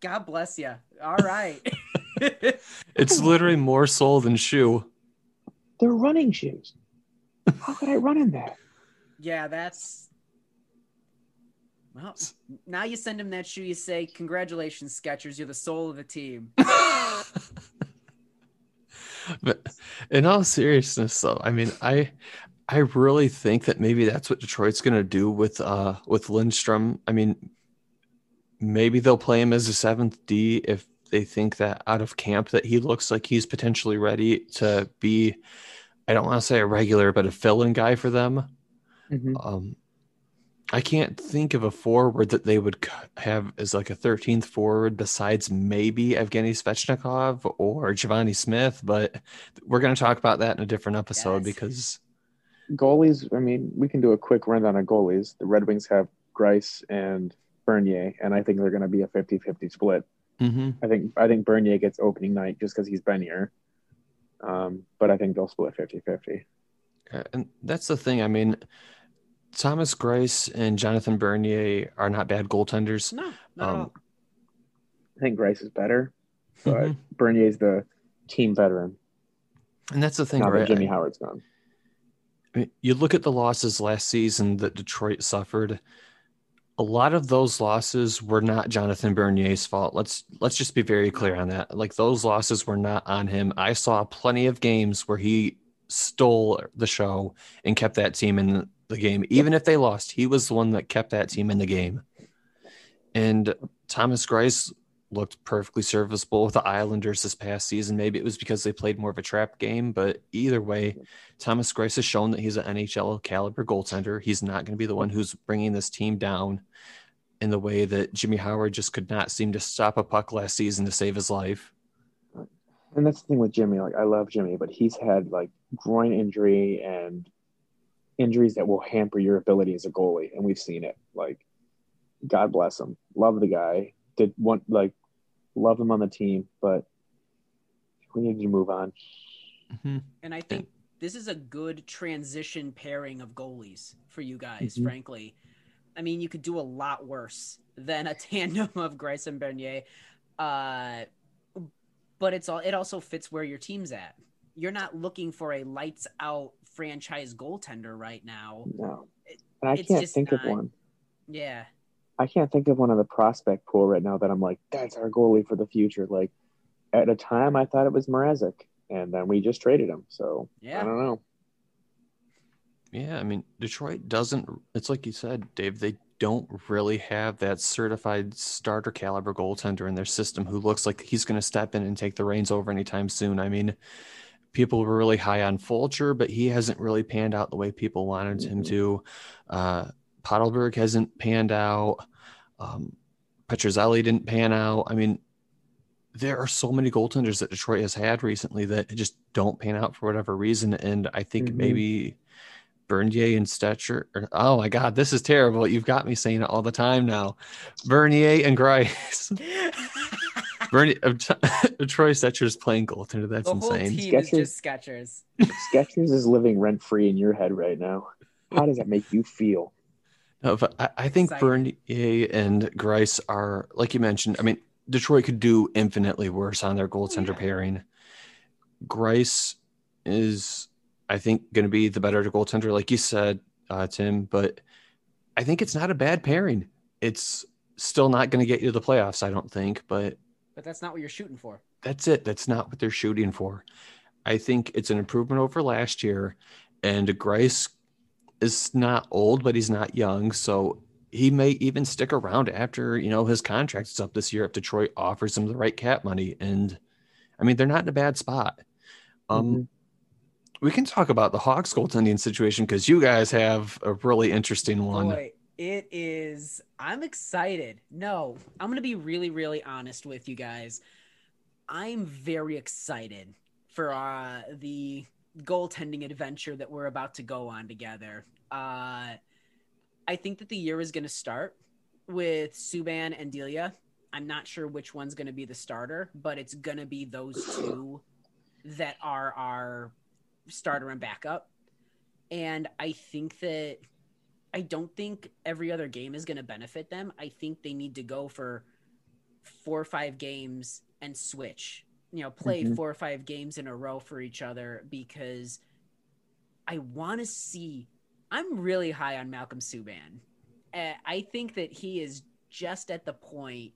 God bless you. All right. It's literally more soul than shoe. They're running shoes. How could I run in that? yeah, that's. Well, now you send him that shoe. You say, "Congratulations, Skechers. You're the soul of the team." but in all seriousness though i mean i i really think that maybe that's what detroit's going to do with uh with lindstrom i mean maybe they'll play him as a seventh d if they think that out of camp that he looks like he's potentially ready to be i don't want to say a regular but a fill-in guy for them Mhm. um I can't think of a forward that they would have as like a 13th forward besides maybe Evgeny Svechnikov or Givani Smith, but we're going to talk about that in a different episode Yes. because Goalies, I mean, we can do a quick rundown of goalies. The Red Wings have Greiss and Bernier, and I think they're going to be a 50-50 split. Mhm. I think I think Bernier gets opening night just because he's been here. Um, but I think they'll split 50-50. Uh, and that's the thing. I mean, Thomas Greiss and Jonathan Bernier are not bad goaltenders. No, not Um. I think Grice is better, but Mhm. Bernier's the team veteran. And that's the thing, Now right? that Jimmy Howard's gone. I mean, you look at the losses last season that Detroit suffered. a lot of those losses were not Jonathan Bernier's fault. Let's let's just be very clear on that. Like those losses were not on him. I saw plenty of games where he stole the show and kept that team in the game. Even if they lost, he was the one that kept that team in the game. And Thomas Greiss looked perfectly serviceable with the Islanders this past season. Maybe it was because they played more of a trap game, but either way, Thomas Greiss has shown that he's an NHL caliber goaltender. He's not going to be the one who's bringing this team down in the way that Jimmy Howard just could not seem to stop a puck last season to save his life. And that's the thing with Jimmy. Like I love Jimmy, but he's had like groin injury and injuries that will hamper your ability as a goalie, and we've seen it. Like, God bless him. Love the guy. Did want like love him on the team, but we need to move on. Mm-hmm. And I think this is a good transition pairing of goalies for you guys, mm-hmm. frankly. I mean, you could do a lot worse than a tandem of Greiss and Bernier. Uh, but it's all it also fits where your team's at. You're not looking for a lights out franchise goaltender right now. No. And I it's can't think not, of one. Yeah. I can't think of one of the prospect pool right now that I'm like, that's our goalie for the future. Like at a time I thought it was Mrazek and then we just traded him. So yeah. I don't know. Yeah, I mean Detroit doesn't it's like you said, Dave, they don't really have that certified starter caliber goaltender in their system who looks like he's going to step in and take the reins over anytime soon. I mean, people were really high on Fulcher, but he hasn't really panned out the way people wanted him to. Uh, Pottelberghe hasn't panned out. Um, Petruzzelli didn't pan out. I mean, there are so many goaltenders that Detroit has had recently that just don't pan out for whatever reason. And I think mm-hmm. maybe Bernier and Stecher. Or, oh my God, this is terrible. You've got me saying it all the time now. Bernier and Greiss. Bernie, uh, Troy Stecher's playing goaltender. That's the insane. Whole team Skechers, is just Skechers. Skechers is living rent free in your head right now. How does that make you feel? No, but I, I think Exciting. Bernier and Greiss are, like you mentioned, I mean, Detroit could do infinitely worse on their goaltender yeah. pairing. Greiss is I think, going to be the better goaltender, like you said, uh, Tim. But I think it's not a bad pairing. It's still not going to get you to the playoffs, I don't think. But but that's not what you're shooting for. That's it. That's not what they're shooting for. I think it's an improvement over last year. And Greiss is not old, but he's not young. So he may even stick around after, you know, his contract is up this year if Detroit offers him the right cap money. And I mean, they're not in a bad spot. Um, mm-hmm we can talk about the Hawks goaltending situation because you guys have a really interesting one. Boy, it is. I'm excited. No, I'm going to be really, really honest with you guys. I'm very excited for uh, the goaltending adventure that we're about to go on together. Uh, I think that the year is going to start with Subban and Delia. I'm not sure which one's going to be the starter, but it's going to be those two that are our starter and backup. And I think that I don't think every other game is going to benefit them. I think they need to go for four or five games and switch, you know, play mm-hmm. four or five games in a row for each other because I want to see. I'm really high on Malcolm Subban. Uh, I think that he is just at the point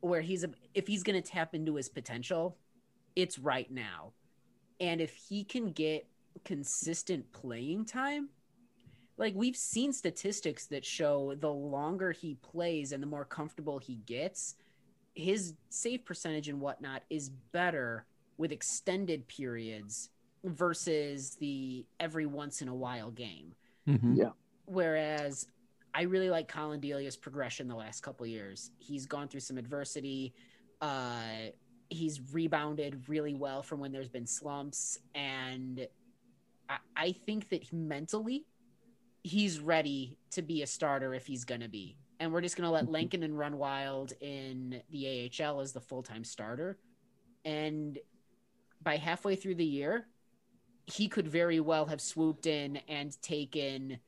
where he's a, if he's going to tap into his potential, it's right now. And if he can get consistent playing time, like we've seen statistics that show the longer he plays and the more comfortable he gets, his save percentage and whatnot is better with extended periods versus the every once in a while game. Mm-hmm. Yeah. Whereas I really like Colin Delia's progression the last couple years. He's gone through some adversity. Uh, he's rebounded really well from when there's been slumps and I, I think that mentally he's ready to be a starter if he's gonna be and we're just gonna let mm-hmm. and run wild in the AHL as the full-time starter and by halfway through the year he could very well have swooped in and taken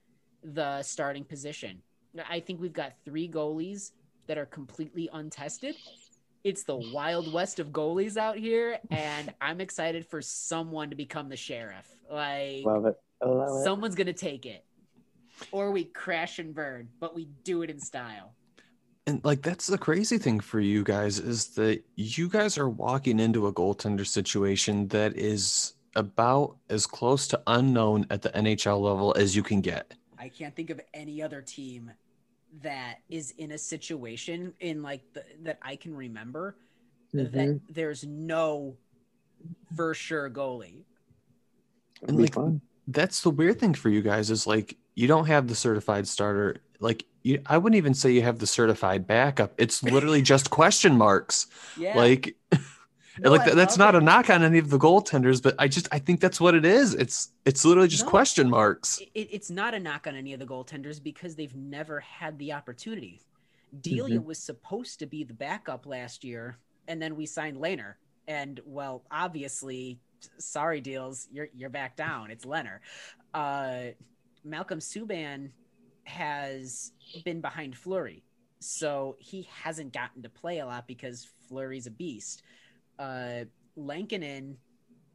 the starting position I think we've got three goalies that are completely untested it's the wild west of goalies out here, and I'm excited for someone to become the sheriff. Like, love it. Love someone's gonna take it. Or we crash and burn, but we do it in style. And like that's the crazy thing for you guys is that you guys are walking into a goaltender situation that is about as close to unknown at the NHL level as you can get. I can't think of any other team that is in a situation in like the, that I can remember that Mhm. there's no for sure goalie. It'll be like- fun. That's the weird thing for you guys is like you don't have the certified starter. Like you, I wouldn't even say you have the certified backup. It's literally just question marks. Yeah, Like No, like that's not it. a knock on any of the goaltenders, but I just I think that's what it is. It's it's literally just No. question marks. it, it's not a knock on any of the goaltenders because they've never had the opportunity. Delia was supposed to be the backup last year, and then we signed Lehner. And well, obviously, sorry, deals, you're you're back down. It's Leonard. Uh, Malcolm Subban has been behind Fleury, so he hasn't gotten to play a lot because Fleury's a beast. Uh, Lankinen,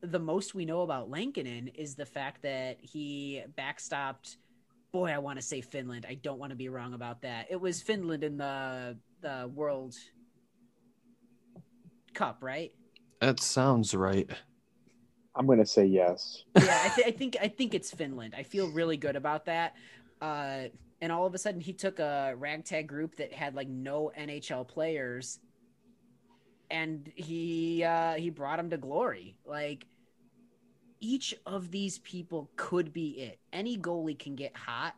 the most we know about Lankinen is the fact that he backstopped. Boy, I want to say Finland. I don't want to be wrong about that. It was Finland in the the World Cup, right? That sounds right. I'm gonna say yes. yeah, I, th- I think I think it's Finland. I feel really good about that. Uh, and all of a sudden, he took a ragtag group that had like no NHL players, and he uh, he brought them to glory. Like each of these people could be it. Any goalie can get hot.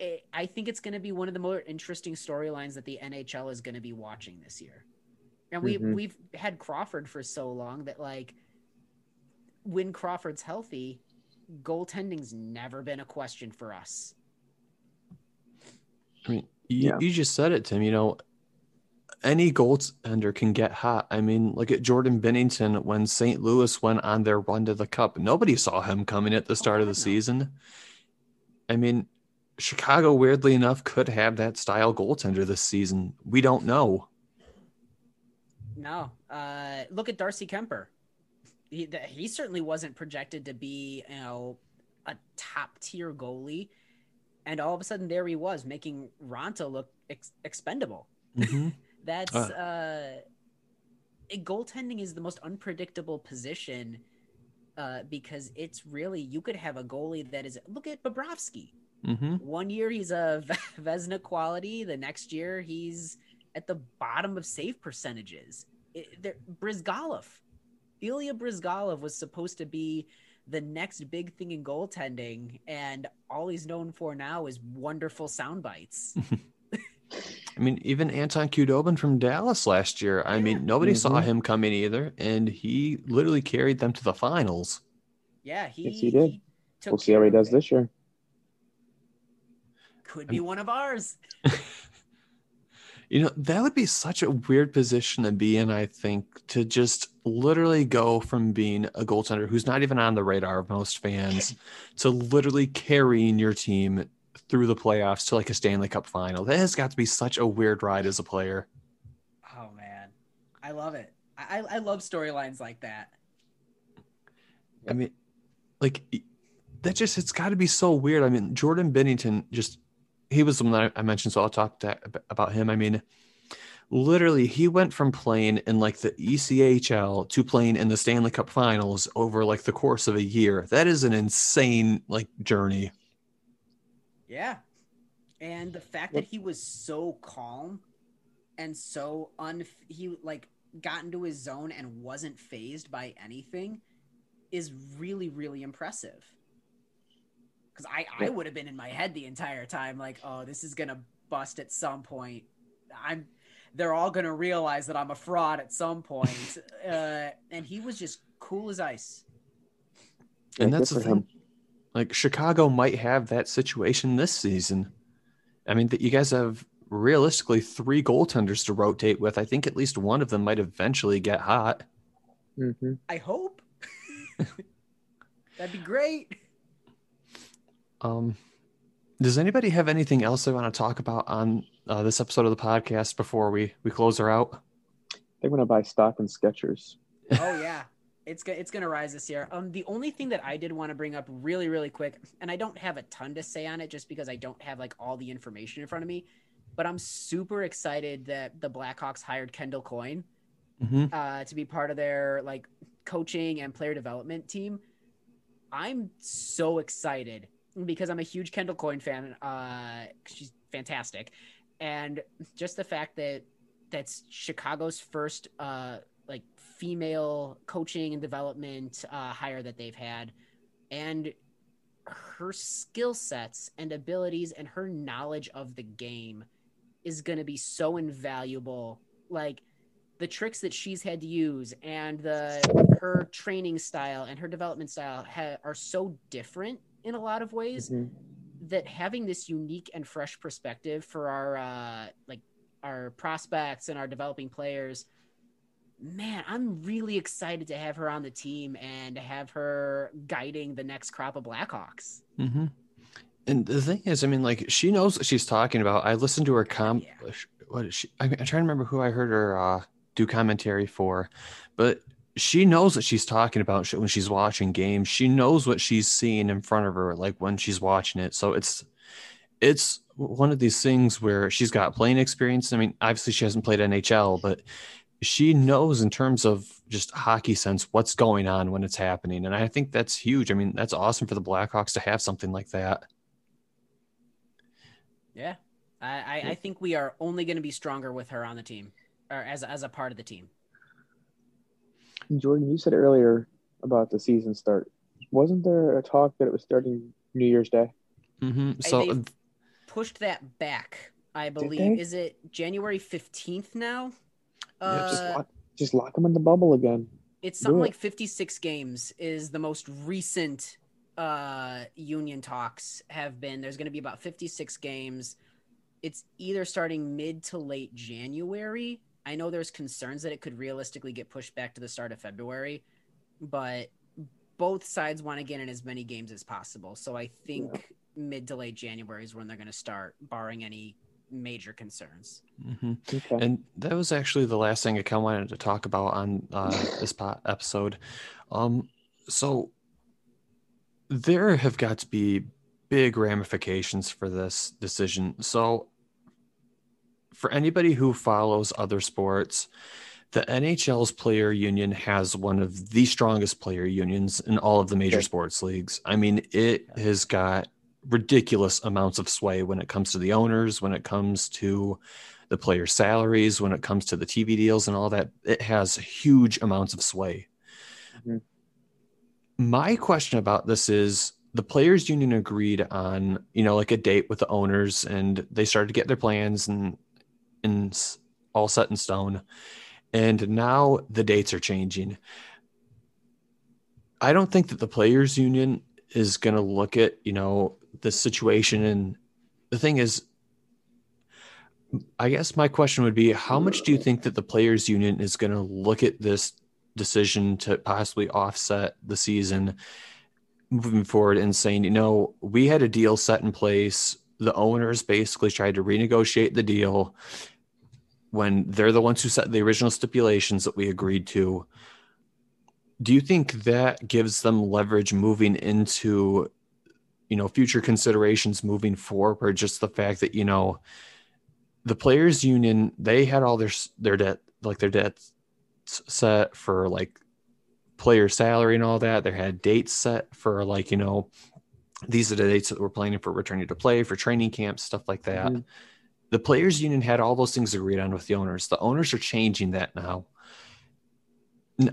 I- I think it's going to be one of the more interesting storylines that the NHL is going to be watching this year. And we Mhm. we've had Crawford for so long that like when Crawford's healthy, goaltending's never been a question for us. I mean, you, Yeah. you just said it, Tim. You know, any goaltender can get hot. I mean, look at Jordan Binnington when St. Louis went on their run to the cup. Nobody saw him coming at the start of the God, no. season. I mean, Chicago, weirdly enough, could have that style goaltender this season. We don't know. No, uh, look at Darcy Kuemper. He he certainly wasn't projected to be you know a top tier goalie, and all of a sudden there he was making Raanta look ex- expendable. Mhm. That's Uh. uh, goaltending is the most unpredictable position uh, because it's really you could have a goalie that is look at Bobrovsky. Mhm. One year he's a Vezina quality, the next year he's at the bottom of save percentages. It, Bryzgalov, Ilya Bryzgalov was supposed to be the next big thing in goaltending, and all he's known for now is wonderful sound bites. I mean, even Anton Khudobin from Dallas last year. I Yeah. mean, nobody saw Mhm. him coming either, and he literally carried them to the finals. Yeah, he, Yes, he did. took We'll see how he does this year. Could be one of ours. You know, that would be such a weird position to be in, I think, to just literally go from being a goaltender who's not even on the radar of most fans to literally carrying your team through the playoffs to like a Stanley Cup final. That has got to be such a weird ride as a player. Oh man, I love it. I I I love storylines like that. I mean, like that just it's got to be so weird. I mean, Jordan Binnington just he was the one that I mentioned, so I'll talk to, about him. I mean, literally, he went from playing in like the ECHL to playing in the Stanley Cup Finals over like the course of a year. That is an insane like journey. Yeah. And the fact that he was so calm and so un he like got into his zone and wasn't phased by anything is really really impressive. Cuz I I would have been in my head the entire time like, "Oh, this is going to bust at some point. I'm they're all going to realize that I'm a fraud at some point." uh and he was just cool as ice. And Yeah, that's the thing. him. Like Chicago might have that situation this season. I mean, that you guys have realistically three goaltenders to rotate with. I think at least one of them might eventually get hot. hmm I hope. That'd be great. Um, does anybody have anything else they want to talk about on uh, this episode of the podcast before we we close her out? They're gonna buy stock in Skechers. Oh yeah. it's go- it's gonna rise this year. Um, the only thing that I did want to bring up really, really quick, and I don't have a ton to say on it, just because I don't have like all the information in front of me, but I'm super excited that the Blackhawks hired Kendall Coyne Mhm. uh, to be part of their like coaching and player development team. I'm so excited because I'm a huge Kendall Coyne fan. Uh, she's fantastic, and just the fact that that's Chicago's first uh, like female coaching and development uh, hire that they've had, and her skill sets and abilities and her knowledge of the game is going to be so invaluable. Like the tricks that she's had to use and the her training style and her development style ha- are so different in a lot of ways Mhm. that having this unique and fresh perspective for our uh like our prospects and our developing players man i'm really excited to have her on the team and to have her guiding the next crop of blackhawks hmm And the thing is, I mean, like she knows what she's talking about. I listened to her com. Yeah. What is she? I mean, I'm trying to remember who I heard her uh, do commentary for, but she knows what she's talking about when she's watching games. She knows what she's seeing in front of her, like when she's watching it. So it's it's one of these things where she's got playing experience. I mean, obviously she hasn't played NHL, but she knows in terms of just hockey sense what's going on when it's happening, and I think that's huge. I mean, that's awesome for the Blackhawks to have something like that. yeah i i, I think we are only going to be stronger with her on the team or as, as a part of the team Jordan, you said earlier about the season start. Wasn't there a talk that it was starting New Year's Day? hmm So they've- pushed that back i believe is it january 15th now Yeah, Just Uh, lock, just lock them in the bubble again. It's something it. like 56 games is the most recent uh union talks have been. There's going to be about 56 games. It's either starting mid to late January. I know there's concerns that it could realistically get pushed back to the start of February, but both sides want to get in as many games as possible. So I think mid to late January is when they're going to start barring any major concerns. mhm. Okay. and that was actually the last thing I kind of wanted to talk about on uh, this po- episode. Um, so there have got to be big ramifications for this decision. So for anybody who follows other sports, the NHL's player union has one of the strongest player unions in all of the major Okay. sports leagues. I mean, it has got ridiculous amounts of sway when it comes to the owners, when it comes to the player salaries, when it comes to the TV deals and all that. It has huge amounts of sway. Mhm. My question about this is the players union agreed on, you know, like a date with the owners and they started to get their plans and and all set in stone. And now the dates are changing. I don't think that the players union is going to look at, you know, the situation and the thing is I guess my question would be how much do you think that the players union is going to look at this decision to possibly offset the season moving forward and saying, you know, we had a deal set in place. The owners basically tried to renegotiate the deal when they're the ones who set the original stipulations that we agreed to. Do you think that gives them leverage moving into, you know, future considerations moving forward? Or just the fact that, you know, the players union, they had all their, their debt, like their debts set for like player salary and all that. They had dates set for like, you know, these are the dates that we're planning for returning to play, for training camps, stuff like that. Mhm. The players union had all those things agreed on with the owners. The owners are changing that now.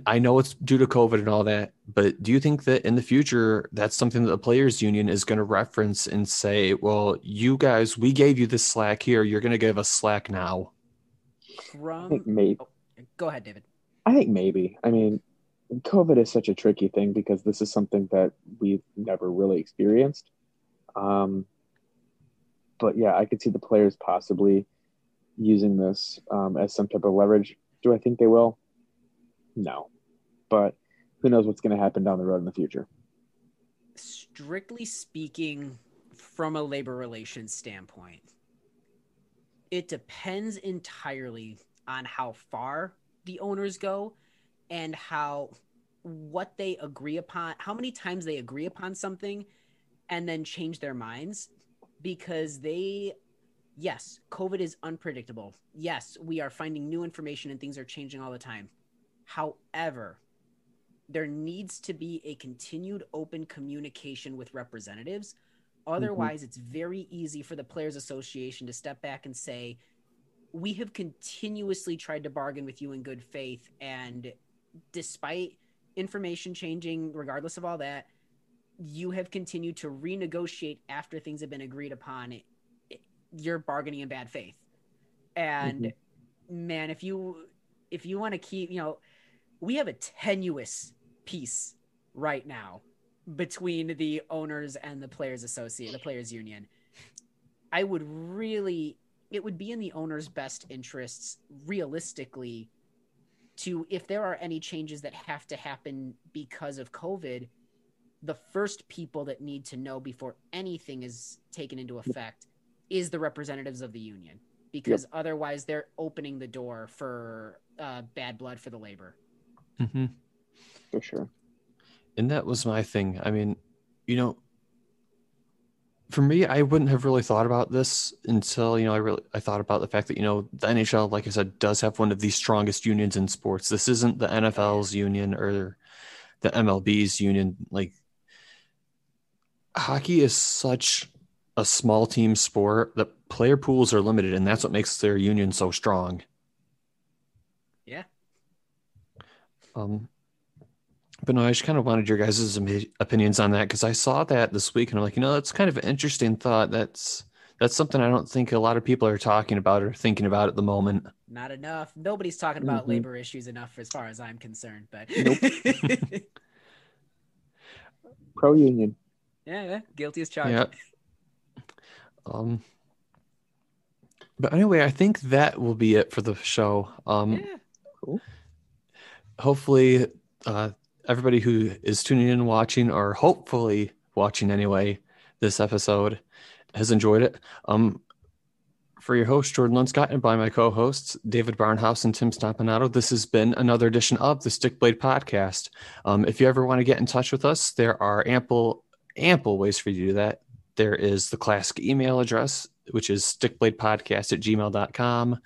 I know it's due to COVID and all that, but do you think that in the future that's something that the players union is going to reference and say, well, you guys, we gave you this slack here, you're going to give us slack now? I From think maybe. go ahead, David. I think maybe. I mean, COVID is such a tricky thing because this is something that we've never really experienced. Um, but yeah, I could see the players possibly using this um, as some type of leverage. Do I think they will? No, but who knows what's going to happen down the road in the future? strictly speaking, from a labor relations standpoint, it depends entirely on how far the owners go and how what they agree upon, how many times they agree upon something and then change their minds because they yes, COVID is unpredictable. Yes, we are finding new information and things are changing all the time. However, there needs to be a continued open communication with representatives. Otherwise, mm-hmm. it's very easy for the Players Association to step back and say, We have continuously tried to bargain with you in good faith. And despite information changing, regardless of all that, you have continued to renegotiate after things have been agreed upon. You're bargaining in bad faith. And mm-hmm. man, if you if you want to keep, you know, we have a tenuous peace right now between the owners and the players associate the players union i would really it would be in the owner's best interests realistically to if there are any changes that have to happen because of covid the first people that need to know before anything is taken into effect is the representatives of the union because yep. otherwise they're opening the door for uh, bad blood for the labor. Mm-hmm. for sure. And that was my thing. I mean you know for me i wouldn't have really thought about this until you know i really i thought about the fact that you know the nhl like i said does have one of the strongest unions in sports. This isn't the nfl's union or the mlb's union. Like hockey is such a small team sport that player pools are limited and that's what makes their union so strong yeah um but no, I just kind of wanted your guys' opinions on that because I saw that this week and I'm like, you know, that's kind of an interesting thought. That's that's something I don't think a lot of people are talking about or thinking about at the moment. Not enough. Nobody's talking about mm-hmm. labor issues enough as far as I'm concerned. But nope. pro union. Yeah, yeah, guilty as charged. Yeah. Um. But anyway, I think that will be it for the show. Um, yeah. Cool. Hopefully, uh, everybody who is tuning in and watching, or hopefully watching anyway, this episode has enjoyed it. Um, for your host, Jordan Lunscott, and by my co hosts, David Barnhouse and Tim Stompanato, this has been another edition of the Stickblade Podcast. Um, if you ever want to get in touch with us, there are ample, ample ways for you to do that. There is the classic email address, which is stickbladepodcast at gmail.com.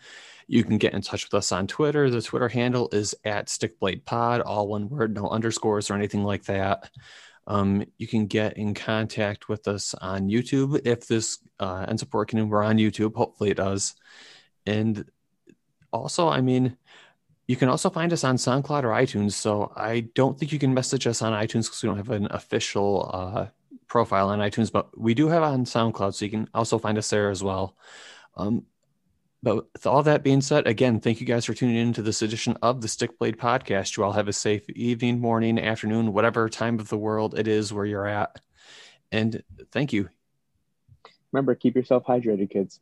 You can get in touch with us on Twitter. The Twitter handle is at StickBladePod, all one word, no underscores or anything like that. Um, you can get in contact with us on YouTube if this uh, ends up working and we're on YouTube. Hopefully it does. And also, I mean, you can also find us on SoundCloud or iTunes. So I don't think you can message us on iTunes because we don't have an official uh, profile on iTunes, but we do have on SoundCloud. So you can also find us there as well. Um, but with all that being said, again, thank you guys for tuning in to this edition of the Stickblade Podcast. You all have a safe evening, morning, afternoon, whatever time of the world it is where you're at. And thank you. Remember, keep yourself hydrated, kids.